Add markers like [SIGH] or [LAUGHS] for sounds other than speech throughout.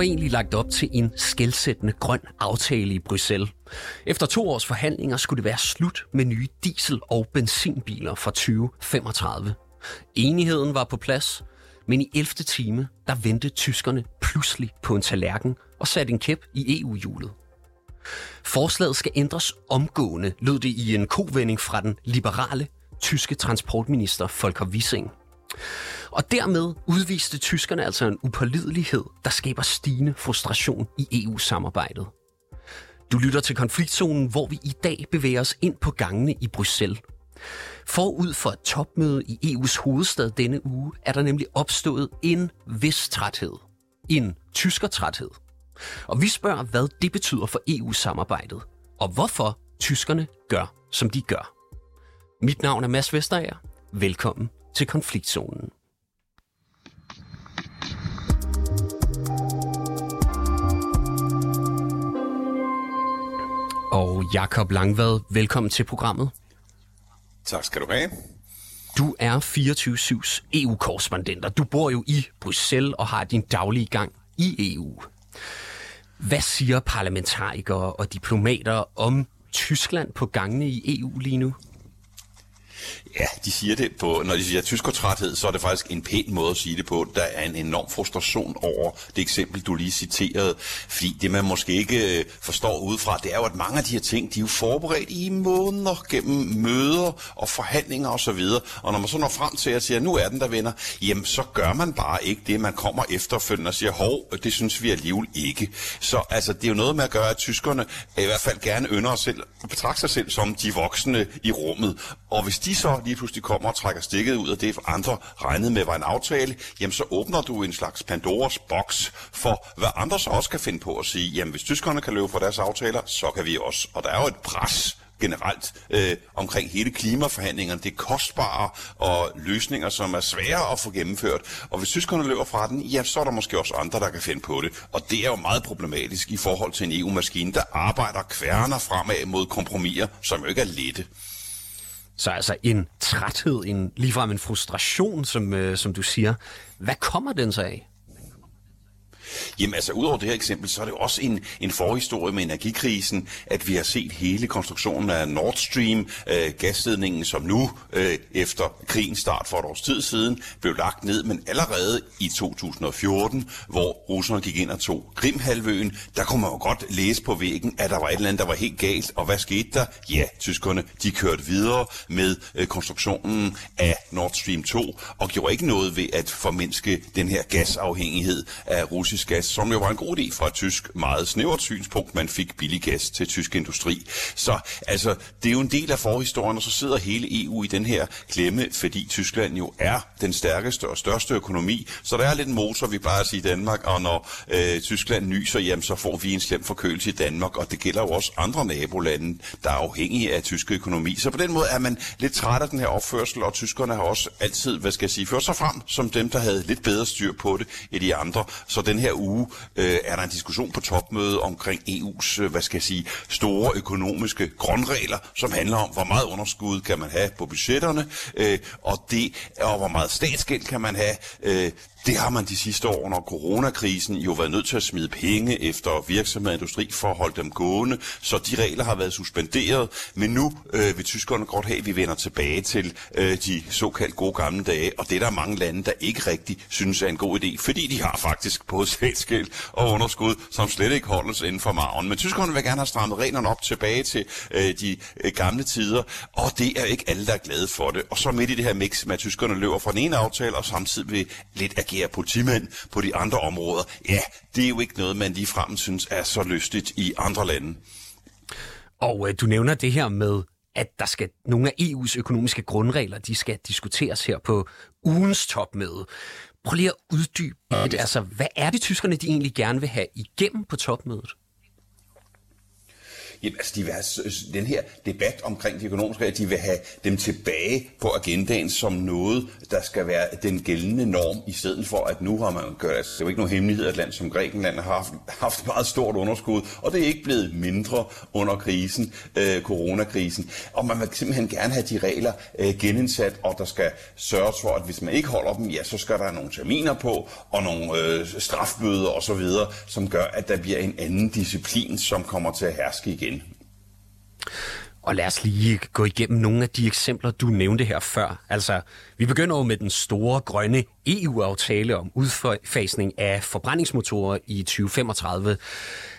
var egentlig lagt op til en skældsættende grøn aftale i Bruxelles. Efter to års forhandlinger skulle det være slut med nye diesel- og benzinbiler fra 2035. Enigheden var på plads, men i 11. time, der vendte tyskerne pludselig på en tallerken og satte en kæp i EU-hjulet. Forslaget skal ændres omgående, lød det i en kovending fra den liberale tyske transportminister Volker Wissing. Og dermed udviste tyskerne altså en upålidelighed, der skaber stigende frustration i EU-samarbejdet. Du lytter til konfliktzonen, hvor vi i dag bevæger os ind på gangene i Bruxelles. Forud for et topmøde i EU's hovedstad denne uge, er der nemlig opstået en vis træthed. En tyskertræthed. Og vi spørger, hvad det betyder for EU-samarbejdet, og hvorfor tyskerne gør, som de gør. Mit navn er Mads Vesterager. Velkommen til konfliktzonen. Og Jakob Langvad, velkommen til programmet. Tak skal du have. Du er 24-7's EU-korrespondent, og du bor jo i Bruxelles og har din daglige gang i EU. Hvad siger parlamentarikere og diplomater om Tyskland på gangene i EU lige nu? Ja, de siger det på, når de siger tyskertræthed, så er det faktisk en pæn måde at sige det på. Der er en enorm frustration over det eksempel, du lige citerede. Fordi det, man måske ikke øh, forstår udefra, det er jo, at mange af de her ting, de er jo forberedt i måneder gennem møder og forhandlinger osv. Og, og når man så når frem til at sige, nu er den der venner, jamen så gør man bare ikke det, man kommer efterfølgende og siger, hov, det synes vi alligevel ikke. Så altså, det er jo noget med at gøre, at tyskerne i hvert fald gerne ynder sig selv, betragter sig selv som de voksne i rummet. Og hvis de så lige pludselig kommer og trækker stikket ud af det, andre regnede med var en aftale, jamen så åbner du en slags Pandoras boks for, hvad andre så også kan finde på at sige, jamen hvis tyskerne kan løbe på deres aftaler, så kan vi også. Og der er jo et pres generelt øh, omkring hele klimaforhandlingerne. Det er kostbare og løsninger, som er svære at få gennemført. Og hvis tyskerne løber fra den, ja, så er der måske også andre, der kan finde på det. Og det er jo meget problematisk i forhold til en EU-maskine, der arbejder kværner fremad mod kompromiser, som jo ikke er lette. Så altså en træthed, en, ligefrem en frustration, som, øh, som du siger. Hvad kommer den så af? Jamen altså, udover det her eksempel, så er det også en, en forhistorie med energikrisen, at vi har set hele konstruktionen af Nord Stream, øh, gasledningen, som nu, øh, efter krigens start for et års tid siden, blev lagt ned, men allerede i 2014, hvor russerne gik ind og tog Krimhalvøen, der kunne man jo godt læse på væggen, at der var et eller andet, der var helt galt, og hvad skete der? Ja, tyskerne, de kørte videre med øh, konstruktionen af Nord Stream 2, og gjorde ikke noget ved at formindske den her gasafhængighed af russisk russisk gas, som jo var en god idé fra et tysk meget snævert synspunkt. Man fik billig gas til tysk industri. Så altså, det er jo en del af forhistorien, og så sidder hele EU i den her klemme, fordi Tyskland jo er den stærkeste og største økonomi. Så der er lidt motor, vi bare at sige i Danmark, og når øh, Tyskland nyser, jamen, så får vi en slem forkølelse i Danmark, og det gælder jo også andre nabolande, der er afhængige af tysk økonomi. Så på den måde er man lidt træt af den her opførsel, og tyskerne har også altid, hvad skal jeg sige, ført sig frem som dem, der havde lidt bedre styr på det end de andre. Så den her her uge øh, er der en diskussion på topmødet omkring EU's, øh, hvad skal jeg sige, store økonomiske grundregler, som handler om, hvor meget underskud kan man have på budgetterne, øh, og det og hvor meget statsgæld kan man have. Øh, det har man de sidste år under coronakrisen jo været nødt til at smide penge efter virksomhed og industri for at holde dem gående, så de regler har været suspenderet. Men nu øh, vil tyskerne godt have, at vi vender tilbage til øh, de såkaldt gode gamle dage, og det er der mange lande, der ikke rigtig synes er en god idé, fordi de har faktisk både [LAUGHS] statsgæld og underskud, som slet ikke holdes inden for maven. Men tyskerne vil gerne have strammet reglerne op tilbage til øh, de øh, gamle tider, og det er ikke alle, der er glade for det. Og så midt i det her mix med, at tyskerne løber fra den ene aftale, og samtidig vil lidt agere politimænd på de andre områder, ja, det er jo ikke noget, man lige frem synes er så lystigt i andre lande. Og øh, du nævner det her med, at der skal nogle af EU's økonomiske grundregler, de skal diskuteres her på ugens topmøde. Prøv lige at uddybe det. Altså, hvad er det tyskerne, de egentlig gerne vil have igennem på topmødet? Jamen, altså, de vil have den her debat omkring de økonomiske de vil have dem tilbage på agendaen som noget, der skal være den gældende norm, i stedet for, at nu har man gjort, altså, det er jo ikke nogen hemmelighed, at et land som Grækenland har haft, haft meget stort underskud, og det er ikke blevet mindre under krisen, øh, coronakrisen. Og man vil simpelthen gerne have de regler øh, genindsat, og der skal sørges for, at hvis man ikke holder dem, ja, så skal der nogle terminer på, og nogle øh, strafbøder osv., som gør, at der bliver en anden disciplin, som kommer til at herske igen. Og lad os lige gå igennem nogle af de eksempler, du nævnte her før. Altså, vi begynder jo med den store grønne EU-aftale om udfasning af forbrændingsmotorer i 2035.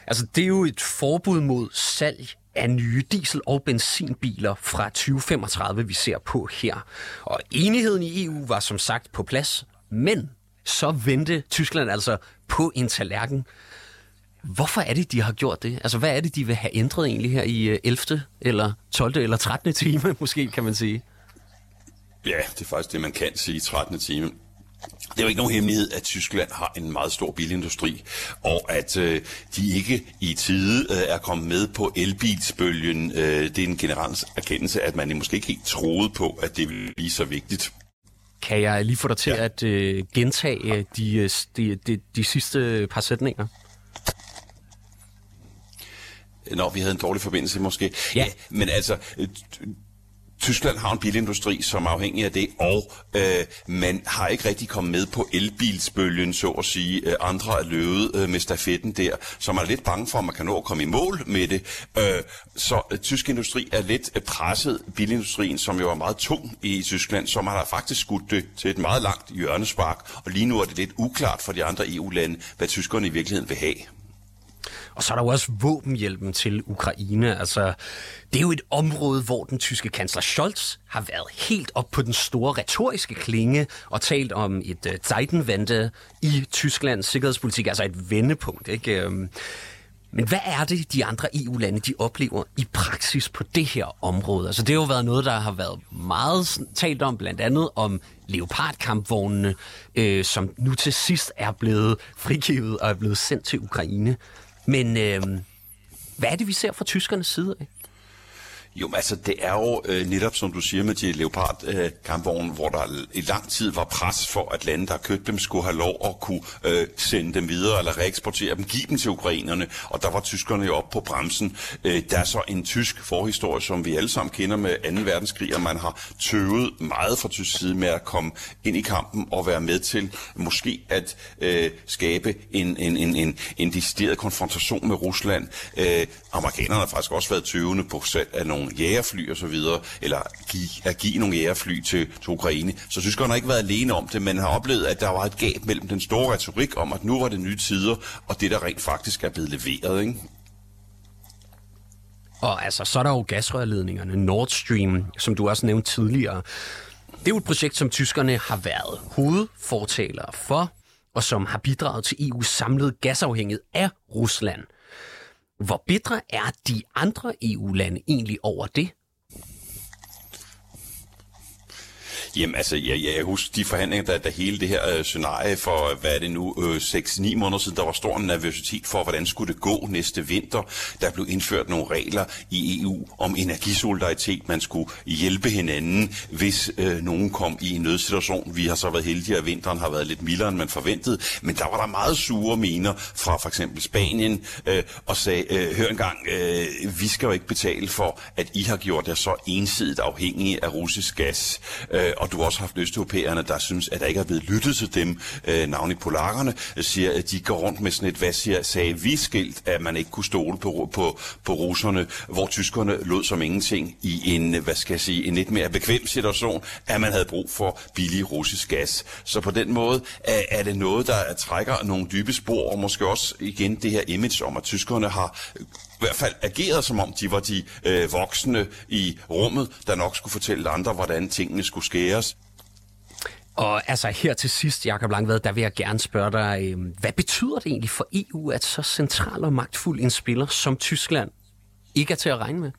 Altså, det er jo et forbud mod salg af nye diesel- og benzinbiler fra 2035, vi ser på her. Og enigheden i EU var som sagt på plads, men så vendte Tyskland altså på en tallerken. Hvorfor er det, de har gjort det? Altså, hvad er det, de vil have ændret egentlig her i 11. Øh, eller 12. eller 13. time, [LAUGHS] måske kan man sige? Ja, det er faktisk det, man kan sige 13. time. Det er jo ikke nogen hemmelighed, at Tyskland har en meget stor bilindustri, og at øh, de ikke i tide øh, er kommet med på elbilsbølgen. Øh, det er en generel erkendelse, at man måske ikke helt troede på, at det ville blive så vigtigt. Kan jeg lige få dig til ja. at øh, gentage de, øh, de, de, de sidste par sætninger? Nå, vi havde en dårlig forbindelse måske. Ja. ja men altså, Tyskland har en bilindustri, som er afhængig af det, og øh, man har ikke rigtig kommet med på elbilsbølgen, så at sige. Øh, andre er løbet øh, med stafetten der, så man er lidt bange for, at man kan nå at komme i mål med det. Øh, så øh, tysk industri er lidt øh, presset. Bilindustrien, som jo er meget tung i Tyskland, man har faktisk skudt det til et meget langt hjørnespark, og lige nu er det lidt uklart for de andre EU-lande, hvad tyskerne i virkeligheden vil have. Og så er der jo også våbenhjælpen til Ukraine. Altså, det er jo et område, hvor den tyske kansler Scholz har været helt op på den store retoriske klinge og talt om et uh, Zeitenwende i Tysklands sikkerhedspolitik, altså et vendepunkt. Ikke? Øhm, men hvad er det, de andre EU-lande de oplever i praksis på det her område? Altså, det har jo været noget, der har været meget talt om, blandt andet om leopardkampvognene, øh, som nu til sidst er blevet frigivet og er blevet sendt til Ukraine. Men øh, hvad er det, vi ser fra tyskernes side af? Jo, altså det er jo øh, netop, som du siger med de leopard øh, kampvogne, hvor der i lang tid var pres for, at lande, der købte dem, skulle have lov at kunne øh, sende dem videre eller reeksportere dem, give dem til ukrainerne, og der var tyskerne jo oppe på bremsen. Øh, der er så en tysk forhistorie, som vi alle sammen kender med 2. verdenskrig, og man har tøvet meget fra tysk side med at komme ind i kampen og være med til måske at øh, skabe en, en, en, en, en decideret konfrontation med Rusland. Øh, amerikanerne har faktisk også været tøvende på salg af nogle nogle jægerfly og så videre, eller give, at give nogle jægerfly til, til Ukraine. Så tyskerne har ikke været alene om det, men har oplevet, at der var et gab mellem den store retorik om, at nu var det nye tider, og det, der rent faktisk er blevet leveret. Ikke? Og altså, så er der jo gasrørledningerne, Nord Stream, som du også nævnte tidligere. Det er jo et projekt, som tyskerne har været hovedfortalere for, og som har bidraget til EU's samlede gasafhængighed af Rusland. Hvor bedre er de andre EU-lande egentlig over det? Jamen altså, ja, ja, jeg husker de forhandlinger, der, der hele det her øh, scenarie for, øh, hvad er det nu, øh, 6-9 måneder siden, der var stor nervøsitet for, hvordan skulle det gå næste vinter. Der blev indført nogle regler i EU om energisolidaritet. Man skulle hjælpe hinanden, hvis øh, nogen kom i en nødsituation. Vi har så været heldige, at vinteren har været lidt mildere, end man forventede. Men der var der meget sure mener fra for eksempel Spanien, øh, og sagde, øh, hør engang, øh, vi skal jo ikke betale for, at I har gjort jer så ensidigt afhængige af russisk gas. Øh, og du har også haft østeuropæerne, der synes, at der ikke er blevet lyttet til dem, øh, navnlig polakkerne, siger, at de går rundt med sådan et, hvad siger, sagde vi skilt, at man ikke kunne stole på, på, på russerne, hvor tyskerne lod som ingenting i en, øh, hvad skal jeg sige, en lidt mere bekvem situation, at man havde brug for billig russisk gas. Så på den måde er, er det noget, der trækker nogle dybe spor, og måske også igen det her image om, at tyskerne har hvert fald agerede som om de var de øh, voksne i rummet, der nok skulle fortælle andre, hvordan tingene skulle skæres. Og altså her til sidst, Jakob Langvad, der vil jeg gerne spørge dig, øh, hvad betyder det egentlig for EU, at så central og magtfuld en spiller som Tyskland ikke er til at regne med?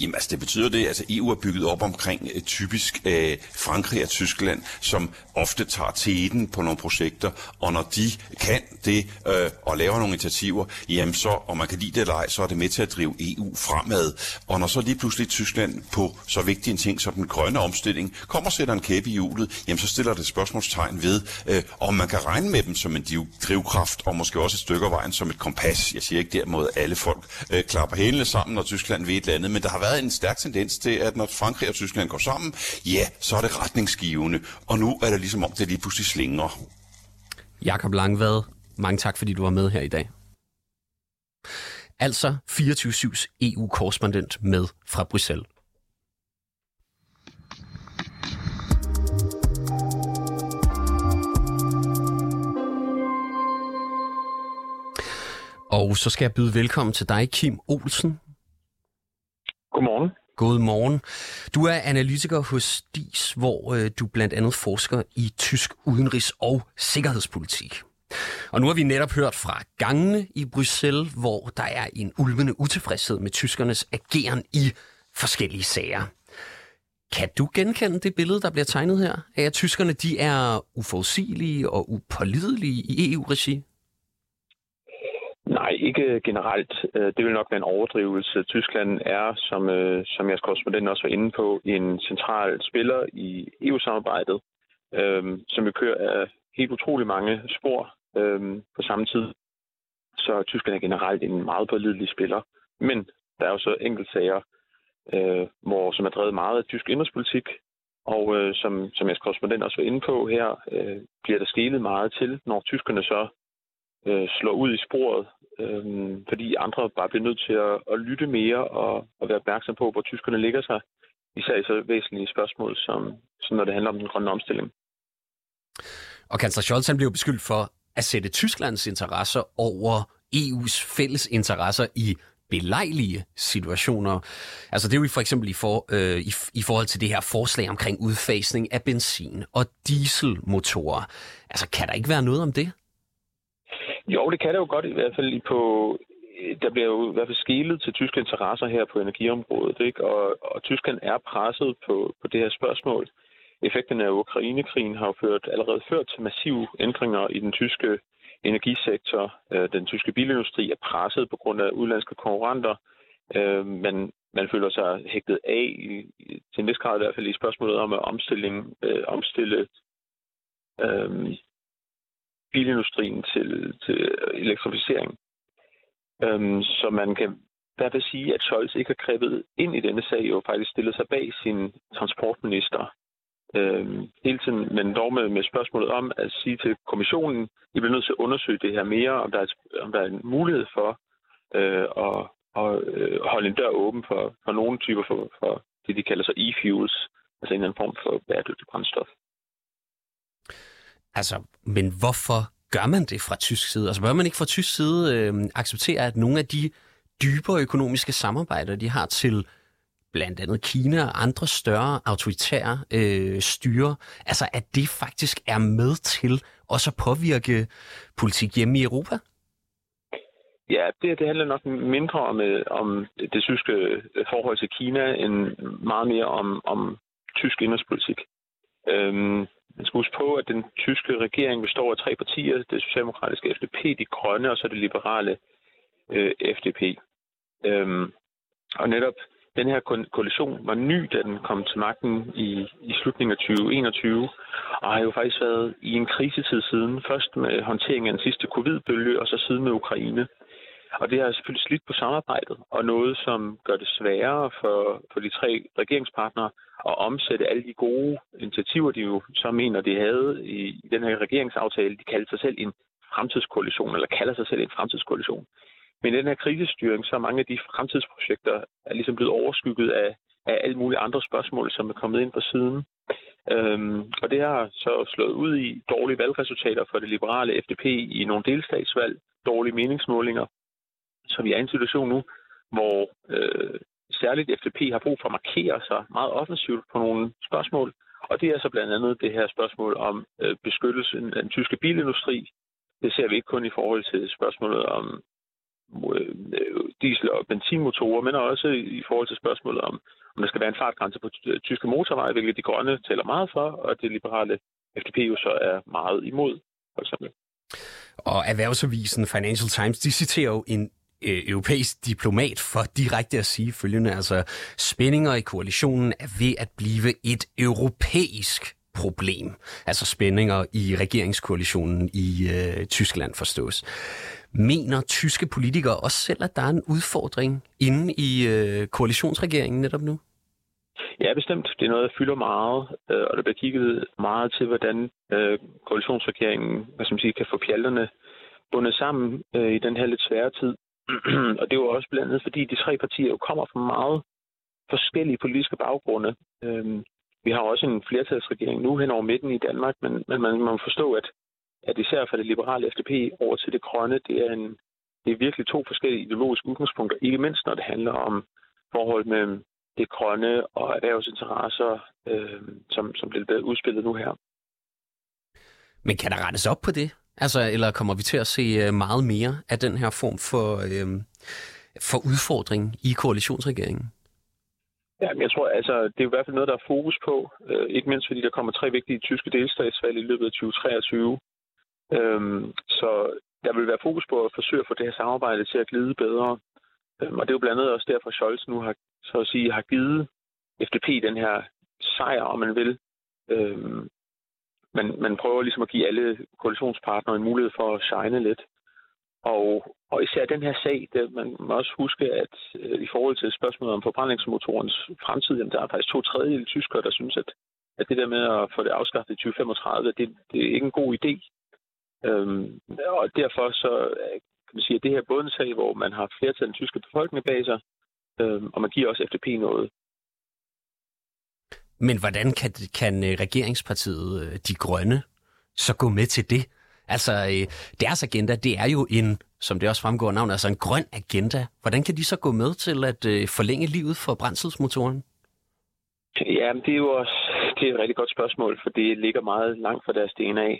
Jamen altså det betyder det, altså EU er bygget op omkring øh, typisk øh, Frankrig og Tyskland, som ofte tager teten på nogle projekter, og når de kan det øh, og laver nogle initiativer, jamen så, og man kan lide det eller ej, så er det med til at drive EU fremad. Og når så lige pludselig Tyskland på så vigtig en ting som den grønne omstilling kommer og sætter en kæppe i hjulet, jamen så stiller det spørgsmålstegn ved, øh, om man kan regne med dem som en drivkraft, og måske også et stykke af vejen som et kompas. Jeg siger ikke dermed, at alle folk øh, klapper hælene sammen, når Tyskland ved et eller andet, men der har været en stærk tendens til, at når Frankrig og Tyskland går sammen, ja, så er det retningsgivende. Og nu er det ligesom om, det lige pludselig slinger. Jakob Langvad, mange tak, fordi du var med her i dag. Altså 24-7's EU-korrespondent med fra Bruxelles. Og så skal jeg byde velkommen til dig, Kim Olsen. Godmorgen. God morgen. Du er analytiker hos DIS, hvor øh, du blandt andet forsker i tysk udenrigs- og sikkerhedspolitik. Og nu har vi netop hørt fra gangene i Bruxelles, hvor der er en ulmende utilfredshed med tyskernes ageren i forskellige sager. Kan du genkende det billede, der bliver tegnet her, af at tyskerne de er uforudsigelige og upålidelige i EU-regi? Nej, ikke generelt. Øh, det vil nok være en overdrivelse. Tyskland er, som, øh, som jeres korrespondent også var inde på, en central spiller i EU-samarbejdet, øhm, som jo kører af helt utrolig mange spor øh, på samme tid. Så Tyskland er generelt en meget pålidelig spiller. Men der er jo så enkeltsager, sager, hvor, som er drevet meget af tysk indrigspolitik, og som, som jeres korrespondent også var inde på her, bliver der skelet meget til, når tyskerne så slår ud i sporet øhm, fordi andre bare bliver nødt til at, at lytte mere og, og være opmærksom på, hvor tyskerne ligger sig, især i så væsentlige spørgsmål, som, som når det handler om den grønne omstilling. Og kansler Scholz han blev beskyldt for at sætte Tysklands interesser over EU's fælles interesser i belejlige situationer. Altså det er jo for eksempel i, for, øh, i, i forhold til det her forslag omkring udfasning af benzin- og dieselmotorer. Altså kan der ikke være noget om det? Jo, det kan det jo godt i hvert fald på... Der bliver jo i hvert fald skilet til tyske interesser her på energiområdet, ikke? Og, og Tyskland er presset på, på det her spørgsmål. Effekterne af Ukrainekrigen har jo ført, allerede ført til massive ændringer i den tyske energisektor. Øh, den tyske bilindustri er presset på grund af udlandske konkurrenter. Øh, man, men man føler sig hægtet af, til en vis grad i hvert fald, i spørgsmålet om at omstilling, øh, omstille øh, bilindustrien til, til elektrificering. Øhm, så man kan derfor sige, at Scholz ikke har grebet ind i denne sag, og faktisk stillet sig bag sin transportminister øhm, hele tiden, men dog med, med spørgsmålet om at sige til kommissionen, I bliver nødt til at undersøge det her mere, om der er, om der er en mulighed for øh, at, at øh, holde en dør åben for, for nogle typer for, for det, de kalder sig e-fuels, altså en eller anden form for bæredygtig brændstof. Altså, men hvorfor gør man det fra tysk side? Altså, bør man ikke fra tysk side øh, acceptere, at nogle af de dybere økonomiske samarbejder, de har til blandt andet Kina og andre større autoritære øh, styre, altså at det faktisk er med til også at påvirke politik hjemme i Europa? Ja, det, det handler nok mindre om, øh, om det tyske øh, forhold til Kina, end meget mere om, om tysk indrigspolitik. Øhm, man skal huske på, at den tyske regering består af tre partier. Det socialdemokratiske FDP, de grønne og så det liberale øh, FDP. Øhm, og netop den her koalition var ny, da den kom til magten i, i slutningen af 2021, og har jo faktisk været i en krisetid siden. Først med håndteringen af den sidste covid-bølge, og så siden med Ukraine. Og det har selvfølgelig slidt på samarbejdet, og noget, som gør det sværere for, for de tre regeringspartnere at omsætte alle de gode initiativer, de jo så mener, de havde i, i den her regeringsaftale. De kalder sig selv en fremtidskoalition, eller kalder sig selv en fremtidskoalition. Men i den her krisestyring, så er mange af de fremtidsprojekter er ligesom blevet overskygget af, af alle mulige andre spørgsmål, som er kommet ind på siden. Øhm, og det har så slået ud i dårlige valgresultater for det liberale FDP i nogle delstatsvalg, dårlige meningsmålinger, så vi er i en situation nu, hvor øh, særligt FDP har brug for at markere sig meget offensivt på nogle spørgsmål. Og det er så blandt andet det her spørgsmål om øh, beskyttelsen af den tyske bilindustri. Det ser vi ikke kun i forhold til spørgsmålet om øh, diesel- og benzinmotorer, men også i forhold til spørgsmålet om, om der skal være en fartgrænse på tyske motorveje, hvilket de grønne taler meget for, og det liberale FDP jo så er meget imod, for eksempel. Og erhvervsavisen Financial Times, de citerer jo en øh, europæisk diplomat for direkte at sige følgende, altså spændinger i koalitionen er ved at blive et europæisk problem. Altså spændinger i regeringskoalitionen i øh, Tyskland forstås. Mener tyske politikere også selv, at der er en udfordring inde i øh, koalitionsregeringen netop nu? Ja, bestemt. Det er noget, der fylder meget, øh, og der bliver kigget meget til, hvordan øh, koalitionsregeringen hvad skal man sige, kan få pjalterne bundet sammen øh, i den her lidt svære tid. [CLEARS THROAT] og det er jo også blandt andet, fordi de tre partier jo kommer fra meget forskellige politiske baggrunde. Øhm, vi har også en flertalsregering nu hen over midten i Danmark, men, men man må forstå, at, at især fra det liberale FDP over til det grønne, det er, en, det er virkelig to forskellige ideologiske udgangspunkter, ikke mindst når det handler om forhold mellem det grønne og erhvervsinteresser, øh, som, som bliver udspillet nu her. Men kan der rettes op på det? Altså, eller kommer vi til at se øh, meget mere af den her form for, øh, for udfordring i koalitionsregeringen? Ja, men jeg tror, altså, det er i hvert fald noget, der er fokus på. Øh, ikke mindst fordi der kommer tre vigtige tyske delstatsvalg i løbet af 2023. Øhm, så der vil være fokus på at forsøge at få det her samarbejde til at glide bedre. Øhm, og det er jo blandt andet også derfor, Scholz nu har, så at sige, har givet FDP den her sejr, om man vil, øhm, man, man prøver ligesom at give alle koalitionspartnere en mulighed for at shine lidt. Og, og især den her sag, det, man må også huske, at øh, i forhold til spørgsmålet om forbrændingsmotorens fremtid, jamen, der er faktisk to tredjedel tyskere, der synes, at, at det der med at få det afskaffet i 2035, det, det er ikke en god idé. Øhm, og derfor så øh, kan man sige, at det her både en sag, hvor man har flertal af den tyske befolkning bag sig, øhm, og man giver også FDP noget. Men hvordan kan, kan øh, regeringspartiet øh, De Grønne så gå med til det? Altså, øh, deres agenda, det er jo en, som det også fremgår af navnet, altså en grøn agenda. Hvordan kan de så gå med til at forlænge livet for brændselsmotoren? Ja, det er jo også det er et rigtig godt spørgsmål, for det ligger meget langt fra deres DNA.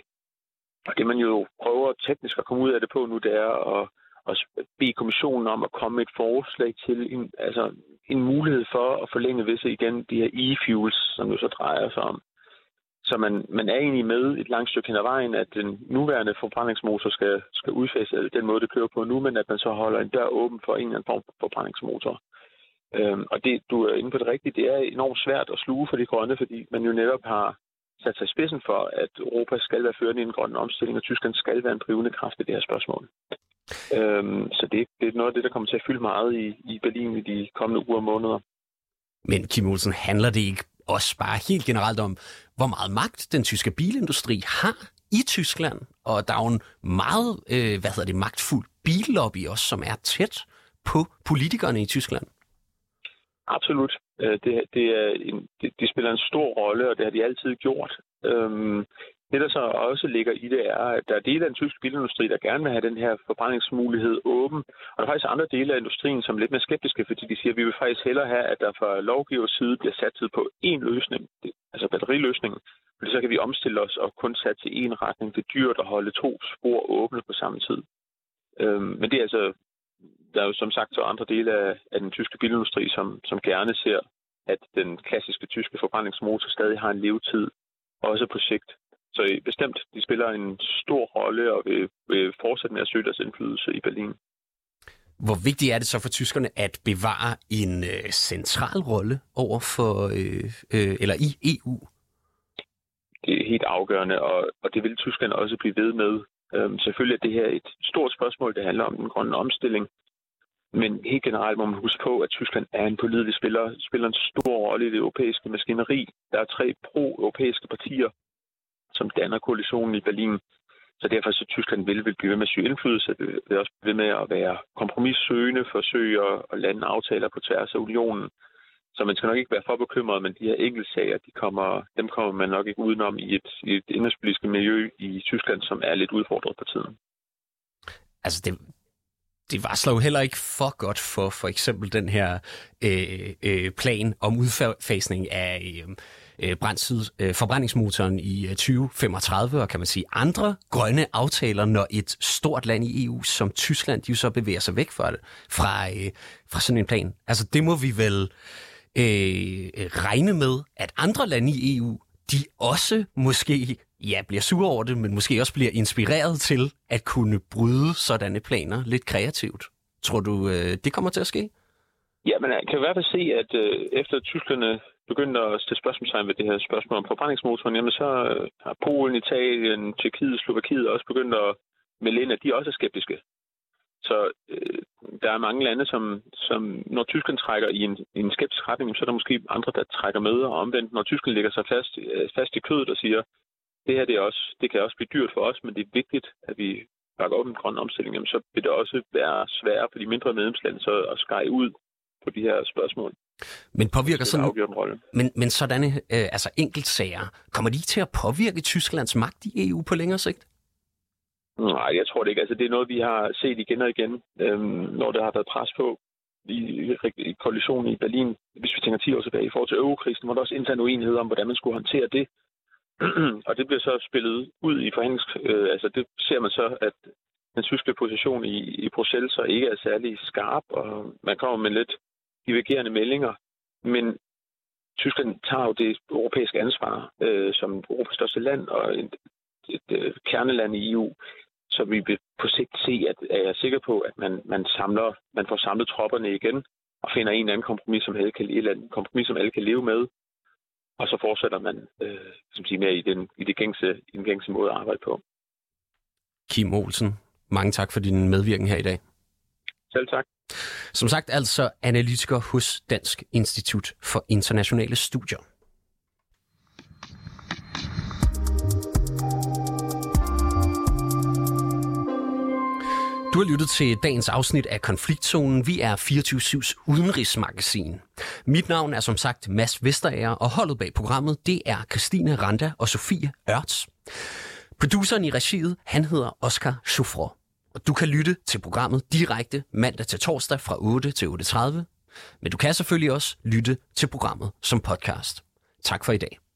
Og det man jo prøver teknisk at komme ud af det på nu, det er at, at bede kommissionen om at komme med et forslag til en, altså en mulighed for at forlænge visse igen de her e-fuels, som jo så drejer sig om. Så man, man er egentlig med et langt stykke hen ad vejen, at den nuværende forbrændingsmotor skal, skal udfase den måde, det kører på nu, men at man så holder en dør åben for en eller anden form for forbrændingsmotor. Øhm, og det, du er inde på det rigtige, det er enormt svært at sluge for de grønne, fordi man jo netop har sat sig i spidsen for, at Europa skal være førende i en grøn omstilling, og Tyskland skal være en drivende kraft i det her spørgsmål. Øhm, så det, det er noget af det, der kommer til at fylde meget i, i Berlin i de kommende uger og måneder. Men Kim Olsen, handler det ikke også bare helt generelt om, hvor meget magt den tyske bilindustri har i Tyskland? Og der er jo en meget, øh, hvad hedder det, magtfuld billobby også, som er tæt på politikerne i Tyskland. Absolut. Øh, det, det, er en, det, det spiller en stor rolle, og det har de altid gjort. Øhm, det, der så også ligger i det, er, at der er dele af den tyske bilindustri, der gerne vil have den her forbrændingsmulighed åben. Og der er faktisk andre dele af industrien, som er lidt mere skeptiske, fordi de siger, at vi vil faktisk hellere have, at der fra lovgivers side bliver sat på én løsning, altså batteriløsningen. Fordi så kan vi omstille os og kun satse i én retning. Det er dyrt at holde to spor åbne på samme tid. Øhm, men det er altså, der er jo som sagt så andre dele af, af den tyske bilindustri, som, som gerne ser, at den klassiske tyske forbrændingsmotor stadig har en levetid, også på sigt. Så bestemt, de spiller en stor rolle og vil, vil fortsætte med at søge deres indflydelse i Berlin. Hvor vigtigt er det så for tyskerne at bevare en øh, central rolle over for øh, øh, eller i EU? Det er helt afgørende, og, og det vil tyskerne også blive ved med. Øhm, selvfølgelig er det her et stort spørgsmål, det handler om den grønne omstilling. Men helt generelt må man huske på, at Tyskland er en pålidelig spiller, spiller en stor rolle i det europæiske maskineri. Der er tre pro-europæiske partier, som danner koalitionen i Berlin. Så derfor så Tyskland vil, vil blive ved med at søge indflydelse, vil også blive ved med at være kompromissøgende, forsøge at, lande aftaler på tværs af unionen. Så man skal nok ikke være for bekymret, men de her enkeltsager, de kommer, dem kommer man nok ikke udenom i et, i et indrigspolitisk miljø i Tyskland, som er lidt udfordret på tiden. Altså, det, det var jo heller ikke for godt for for eksempel den her øh, øh, plan om udfasning af øh, øh, brændsel, øh, forbrændingsmotoren i øh, 2035, og kan man sige andre grønne aftaler, når et stort land i EU som Tyskland, de jo så bevæger sig væk fra det, fra, øh, fra sådan en plan. Altså det må vi vel øh, regne med, at andre lande i EU, de også måske ja, bliver sure over det, men måske også bliver inspireret til at kunne bryde sådanne planer lidt kreativt. Tror du, øh, det kommer til at ske? Ja, men jeg kan i hvert fald se, at øh, efter tyskerne begyndte at stille spørgsmålstegn ved det her spørgsmål om forbrændingsmotoren, jamen så øh, har Polen, Italien, Tjekkiet, Slovakiet også begyndt at melde ind, at de også er skeptiske. Så øh, der er mange lande, som, som når Tyskland trækker i en, i en skeptisk retning, så er der måske andre, der trækker med, og omvendt, når Tyskland ligger sig fast, øh, fast i kødet og siger, det her det, er også, det kan også blive dyrt for os, men det er vigtigt, at vi bakker op en grøn omstilling, jamen, så vil det også være sværere for de mindre medlemslande så at skære ud på de her spørgsmål. Men påvirker sådan. Men, men sådanne øh, altså enkeltsager, kommer de til at påvirke Tysklands magt i EU på længere sigt? Nej, jeg tror det ikke. Altså, det er noget, vi har set igen og igen, øhm, når der har været pres på i, i koalitionen i Berlin, hvis vi tænker 10 år tilbage, i forhold til eurokrisen, hvor der også intern uenighed om, hvordan man skulle håndtere det. [CLEARS THROAT] og det bliver så spillet ud i forhandlings... Øh, altså, det ser man så, at den tyske position i, i Bruxelles så ikke er særlig skarp, og man kommer med lidt divergerende meldinger. Men Tyskland tager jo det europæiske ansvar øh, som Europas største land og et, et, et øh, kerneland i EU. Så vi vil på sigt se, at er jeg sikker på, at man, man, samler, man får samlet tropperne igen og finder en eller anden kompromis, som alle kan, en kompromis, som alle kan leve med. Og så fortsætter man øh, som siger, mere i den, i det gængse, i den gængse måde at arbejde på. Kim Olsen, mange tak for din medvirken her i dag. Selv tak. Som sagt altså analytiker hos Dansk Institut for Internationale Studier. Du har lyttet til dagens afsnit af Konfliktzonen. Vi er 24-7's udenrigsmagasin. Mit navn er som sagt Mads Vesterager, og holdet bag programmet, det er Christine Randa og Sofie Ørts. Produceren i regiet, han hedder Oscar Chauffeur. Og du kan lytte til programmet direkte mandag til torsdag fra 8 til 8.30. Men du kan selvfølgelig også lytte til programmet som podcast. Tak for i dag.